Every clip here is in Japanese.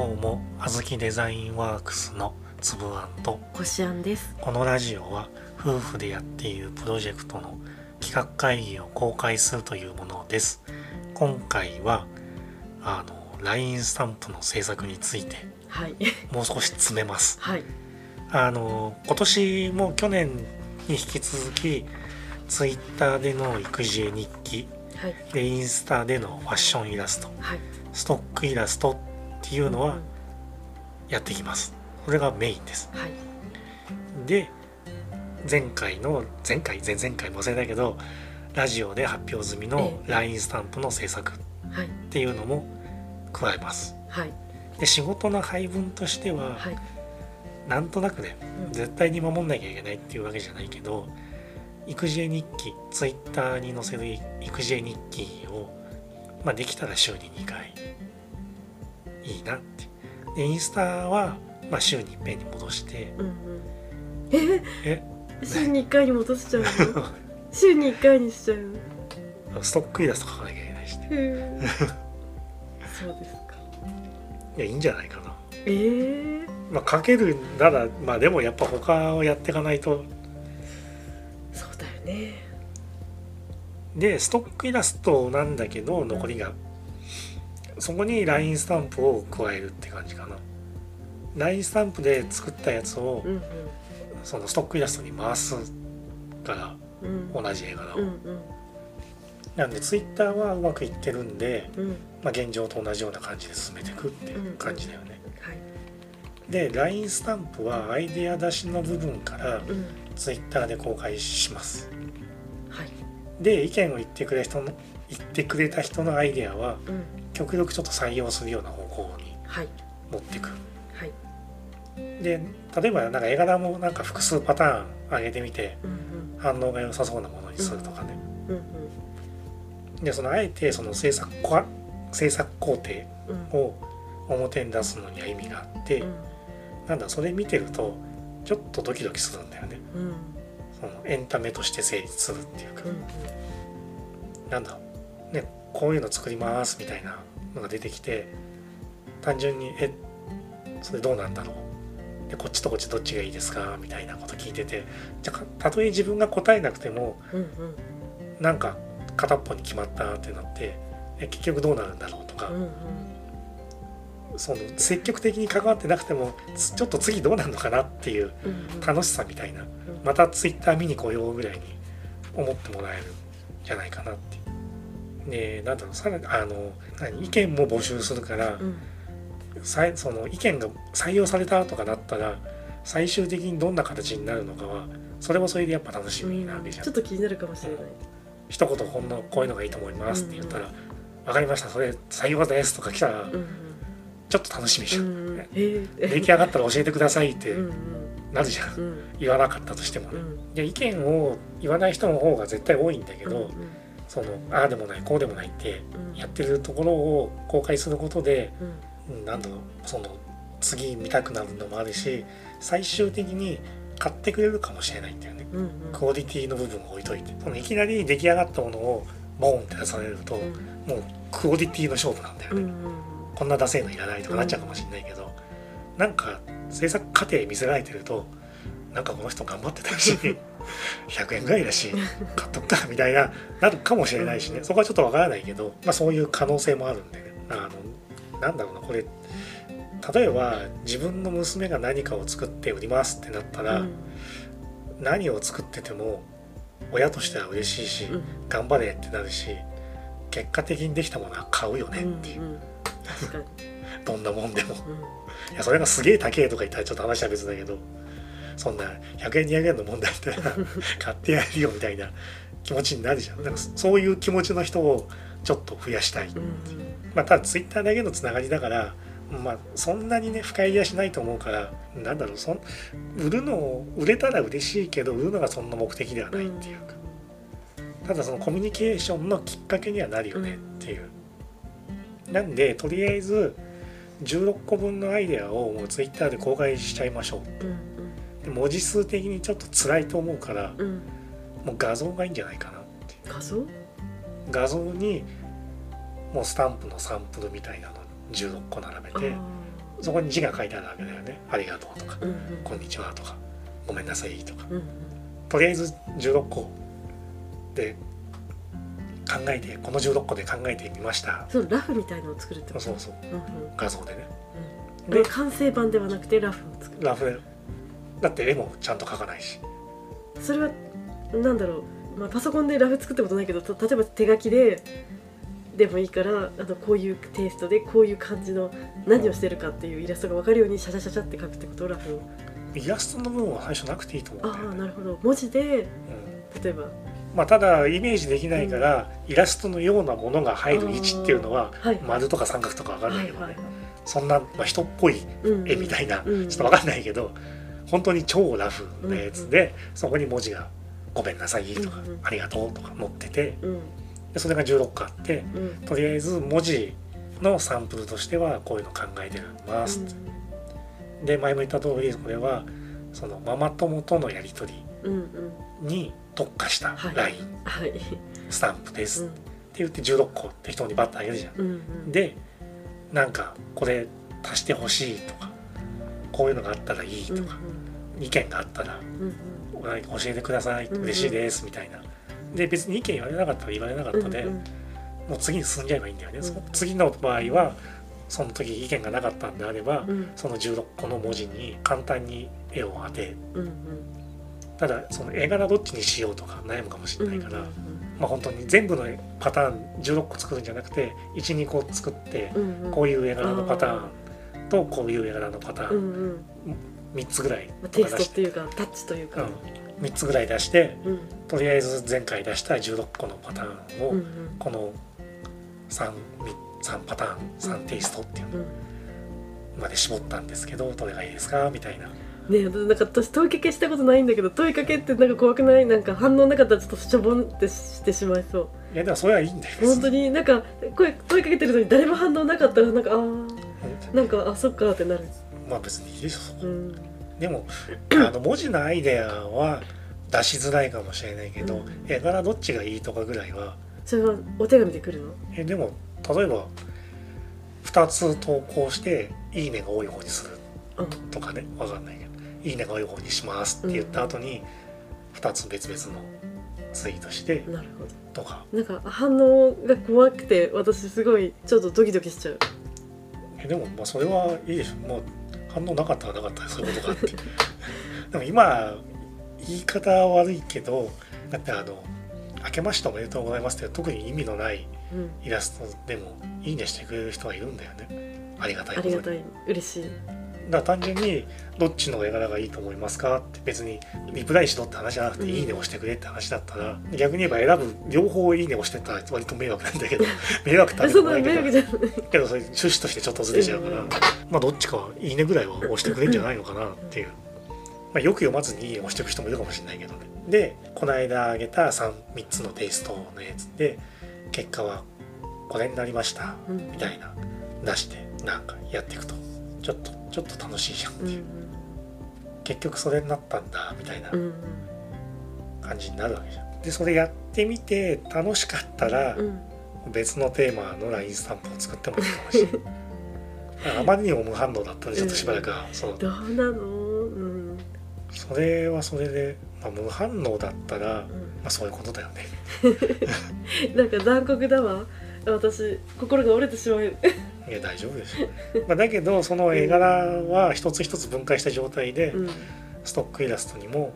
どうもあずきデザインワークスのつぶあんとこしあんです。このラジオは夫婦でやっているプロジェクトの企画会議を公開するというものです今回はあの LINE スタンプの制作についてはい。もう少し詰めますはい。あの今年も去年に引き続き Twitter での育児絵日記はい。でインスタでのファッションイラストはい。ストックイラストっていうのはうんやっていきますこれがメインですはい。で前回の前回？前々回も忘れたけどラジオで発表済みのええ LINE スタンプの制作っはい。ていうのも加えますはい。で仕事の配分としてははい。なんとなくねうん絶対に守んなきゃいけないっていうわけじゃないけど育児絵日記ツイッターに載せる育児絵日記を、まあ、できたら週に2回いいなって。でインスタは、まあ、週に1遍に戻して。うんうん。え？え？週に一回に戻しちゃうの？週に一回にしちゃう？のストックイラスト描かなきゃいけないしね。そうですか。いやいいんじゃないかな。ええまあ描けるならまあでもやっぱ他をやっていかないと。そうだよね。でストックイラストなんだけど残りがそこに LINE スタンプを加えるって感じかな LINE スタンプで作ったやつをうんそのストックイラストに回すからうん。うん。同じ絵柄を、うんうんなんで Twitter はうまくいってるんで、うん。まあ、現状と同じような感じで進めていくっていう感じだよね、はい。で LINE スタンプはアイデア出しの部分からうん。Twitter で公開しますはい。で意見を言ってくれ人の言ってくれた人のアイデアはうん。極力ちょっと採用するような方向にはい。持っていくはい。で例えばなんか絵柄もなんか複数パターン上げてみてうん反応が良さそうなものにするとかね、うん。うんでそのあえてその制作こ制作工程うん。を表に出すのには意味があって、うん。なんだそれ見てるとちょっとドキドキするんだよねうん。そのエンタメとして成立するっていうか、うん。なんだねこういうの作りますみたいなのが出てきて単純に「えそれどうなんだろう?」でこっちとこっちどっちがいいですか？みたいなこと聞いててじゃあたとえ自分が答えなくてもうん。うん。なんか片っぽに決まったってなってえ結局どうなるんだろうとか、うん。うん。その積極的に関わってなくてもつちょっと次どうなるのかなっていううん。楽しさみたいなうんまたツイッター見に来ようぐらいに思ってもらえるんじゃないかなっていう。でなんだろうさらにあの何意見も募集するから、うん。その意見が採用されたとかなったら最終的にどんな形になるのかはそれもそれでやっぱ楽しみなわけじゃん。ちょっと気になるかもしれない。一言こんなこういうのがいいと思いますって言ったら「分かりましたそれ採用です」とか来たらうん。ちょっと楽しみじゃん。うん。ええ。出来上がったら教えてくださいってうん。うん。なるじゃん。うん。言わなかったとしてもね。うん。で意見を言わない人の方が絶対多いんだけど、うん。そのああでもないこうでもないってうん。やってるところを公開することで、うん。うんなんだろうその次見たくなるのもあるし最終的に買ってくれるかもしれないんだよね。うん。クオリティの部分を置いといてそのいきなり出来上がったものをボンって出されると、うん。もうクオリティの勝負なんだよね。うん。こんなダセえのいらないとかなっちゃうかもしれないけど、なんか制作過程見せられてるとなんかこの人頑張ってたし100 円ぐらいだし買っとくかみたいななるかもしれないしねそこはちょっとわからないけど、まあ、そういう可能性もあるんであのなんだろうなこれ例えば自分の娘が何かを作って売りますってなったら、うん。何を作ってても親としては嬉しいし、うん。頑張れってなるし結果的にできたものは買うよねっていう、うん。確かに。どんなもんでも。うん。いやそれがすげえ高えとか言ったらちょっと話は別だけどそんな100円200円の問題だっ 買ってやるよみたいな気持ちになるじゃん。だからそういう気持ちの人をちょっと増やしたい、う。ん。まあただツイッターだけのつながりだからまあそんなにね深入りはしないと思うからなんだろうそん売るのを売れたら嬉しいけど売るのがそんな目的ではないっていうか。ただそのコミュニケーションのきっかけにはなるよねっていう。なんでとりあえず16個分のアイデアをもうツイッターで公開しちゃいましょう。うん。で文字数的にちょっと辛いと思うからうん。うん。もう画像がいいんじゃないかなって画像？画像にもうスタンプのサンプルみたいなの16個並べてそこに字が書いてあるわけだよね「ありがとう」とかうん「こんにちは」とか「ごめんなさい」とか。うんうん。とりあえず16個で考えてこの16個で考えてみました。そのラフみたいのを作るってこと？そうそうう。んうん。画像でね。うん。で完成版ではなくてラフを作る。ラフだって絵もちゃんと描かないし。それはなんだろう、まあ、パソコンでラフ作ったことないけどた例えば手書きででもいいからあのこういうテイストでこういう感じの何をしてるかっていうイラストが分かるようにシャシャシャシャって書くってことラフを。イラストの部分は最初なくていいと思う。んああなるほど。文字でうん。例えば。まあ、ただイメージできないから、イラストのようなものが入る位置っていうのははい。丸とか三角とかわかんはないけどね、そんな、まあ、人っぽいうん絵みたいな、うんちょっとわかんないけど本当に超ラフなやつで、そこに文字が「ごめんなさい」とかうんうん「ありがとう」とか載っててうん。でそれが16個あってうん。とりあえず文字のサンプルとしてはこういうの考えてます、で前も言った通りこれはそのママ友とのやり取うんうん。りに特化したはい。LINE、はい。スタンプです、うん。って言って16個適当にバッとあげるじゃん。うんうん。でなんかこれ足してほしいとかこういうのがあったらいいとうんか、意見があったらうん教えてください、うんうん。嬉しいですみたいな。で別に意見言われなかったら言われなかったで、うんもう次に進んじゃえばいいんだよね。うん。そ次の場合はその時意見がなかったんであれば、うん。その16個の文字に簡単に絵を当てうんうん。ただその絵柄どっちにしようとか悩むかもしれないから、うんまあ本当に全部のパターン16個作るんじゃなくて12個作ってうんうん。こういう絵柄のパターンとこういう絵柄のパターン。うんうん3つぐらいまあテイストっていうかタッチというか。うん、3つぐらい出してうん。とりあえず前回出した16個のパターンをうんこの 3, 3パターン3テイストっていうのうん。まで絞ったんですけどどれがいいですか？みたいな。ねえなんか私問いかけしたことないんだけど問いかけってなんか怖くない？なんか反応なかったらちょっとしょぼんってしてしまいそう。いやでもそれはいいんだよ。本当になんか声問いかけてるのに誰も反応なかったらなんかあー。なんかあそっかってなるまあ別にいいでしょそこうん。でもあの文字のアイデアは出しづらいかもしれないけど、うん。絵柄どっちがいいとかぐらいは。それはお手紙で来るの？えでも例えば2つ投稿して「いいね」が多い方にするうんとかねわかんないけど「いいね」が多い方にしますって言った後に2つ別々のツイートしてなるほとか。どなんか反応が怖くて私すごいちょっとドキドキしちゃう。えでもまあそれはいいでしょもう反応なかったらなかったらそういうことがあって。でも今言い方は悪いけどだってあの「明けましておめでとうございます」って特に意味のないうん。イラストでも「いいね」してくれる人がいるんだよね。ありがたいことに。ありがたい。嬉しいだから単純にどっちの絵柄がいいと思いますかって別にリプライしろって話じゃなくて、うんいいねをしてくれって話だったら逆に言えば選ぶ両方いいねをしてたら割と迷惑なんだけど 迷惑ってわけなじゃないけどけど それ趣旨としてちょっとずれちゃうから、う。んまあどっちかはいいねぐらいは押してくれるんじゃないのかなっていう、まあ、よく読まずにいいね押していく人もいるかもしれないけどね。でこの間あげた 3, 3つのテイストのやつで結果はこれになりましたうん。みたいな出してなんかやっていくと。ちょっとちょっと楽しいじゃんってう。いう、ん。結局それになったんだみたいなうん感じになるわけじゃん。でそれやってみて楽しかったらうん。別のテーマの LINE スタンプを作ってもいいかもしれない。あまりにも無反応だったんでちょっとしばらくは。そう。どうなの？うん。それはそれで、まあ、無反応だったら、まうあ、そういうことだよね。ん なんか残酷だわ。私心が折れてしまういや大丈夫でしょ、まあ、だけどその絵柄は一つ一つ分解した状態でうん。ストックイラストにも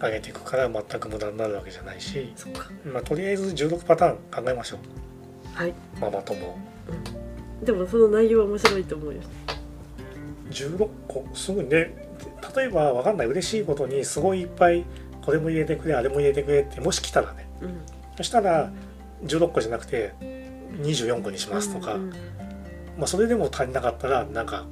上げていくから全く無駄になるわけじゃないし、まあ、とりあえず16パターン考えましょう。はい、ママ友うん、でもその内容は面白いと思うよ。16個すぐにね例えばわかんない嬉しいことにすごいいっぱいこれも入れてくれあれも入れてくれってもし来たらね。うん。そしたら16個じゃなくて24個にしますとか、うんまあ、それでも足りなかったらなんか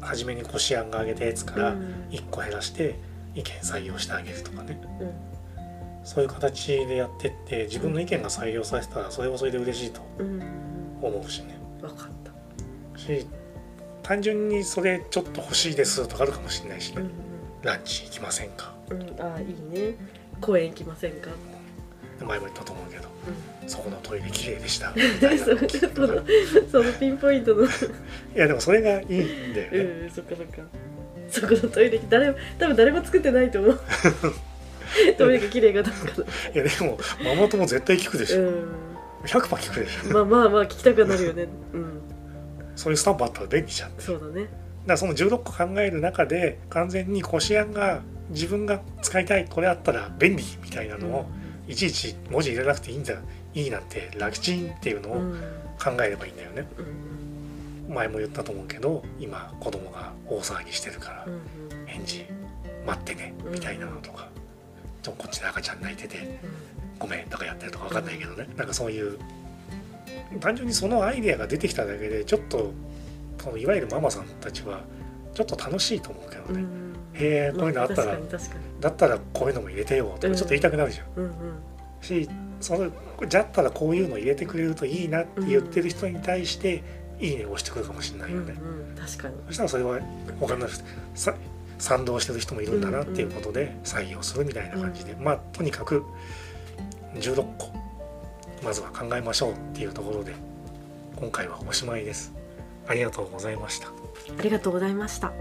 初めにこしあんがあげたやつからうん。1個減らして意見採用してあげるとかね。うん。そういう形でやってって自分の意見が採用されてたらそれはそれで嬉しいとうん。思うしね。分かった。し単純にそれちょっと欲しいですとかあるかもしれないしね、うんランチ行きませんか？うん。あいいね。公園行きませんか？前も言ったと思うけどうそこのトイレ綺麗でした。みたいん、なそそのそのピンポイントの。いやでもそれがいいんだよね、うんそっかそっか。そこのトイレ誰も多分誰も作ってないと思う。トイレが綺麗かどうか。いやでもママ友も絶対聞くでしょ、うん。100%聞くでしょ。まあまあまあ聞きたくなるよね。うん。そういうスタンプあったら便利じゃん。だかそうだね。らその16個考える中で完全にこしあんが自分が使いたいこれあったら便利みたいなのを、いちいち文字入れなくていいんだいいなんて楽ちんっていうのをうん。考えればいいんだよね、うん。前も言ったと思うけど今子供が大騒ぎしてるからうん返事待ってねみたいなのとか、ちょこっちで赤ちゃん泣いててごめんとかやってるとか分かんないけどね、なんかそういう単純にそのアイデアが出てきただけでちょっとそのいわゆるママさんたちはちょっと楽しいと思うけどね、えこういうのあったら、だったらこういうのも入れてよとかちょっと言いたくなるじゃん、うんうん。しそのじゃったらこういうの入れてくれるといいなって言ってる人に対して、いいねを押してくるかもしれないよね、うんうん確かに。そしたらそれは他の人さ賛同してる人もいるんだなっていうことで採用するみたいな感じで、まあとにかく16個まずは考えましょうっていうところで今回はおしまいです。ありがとうございました。ありがとうございました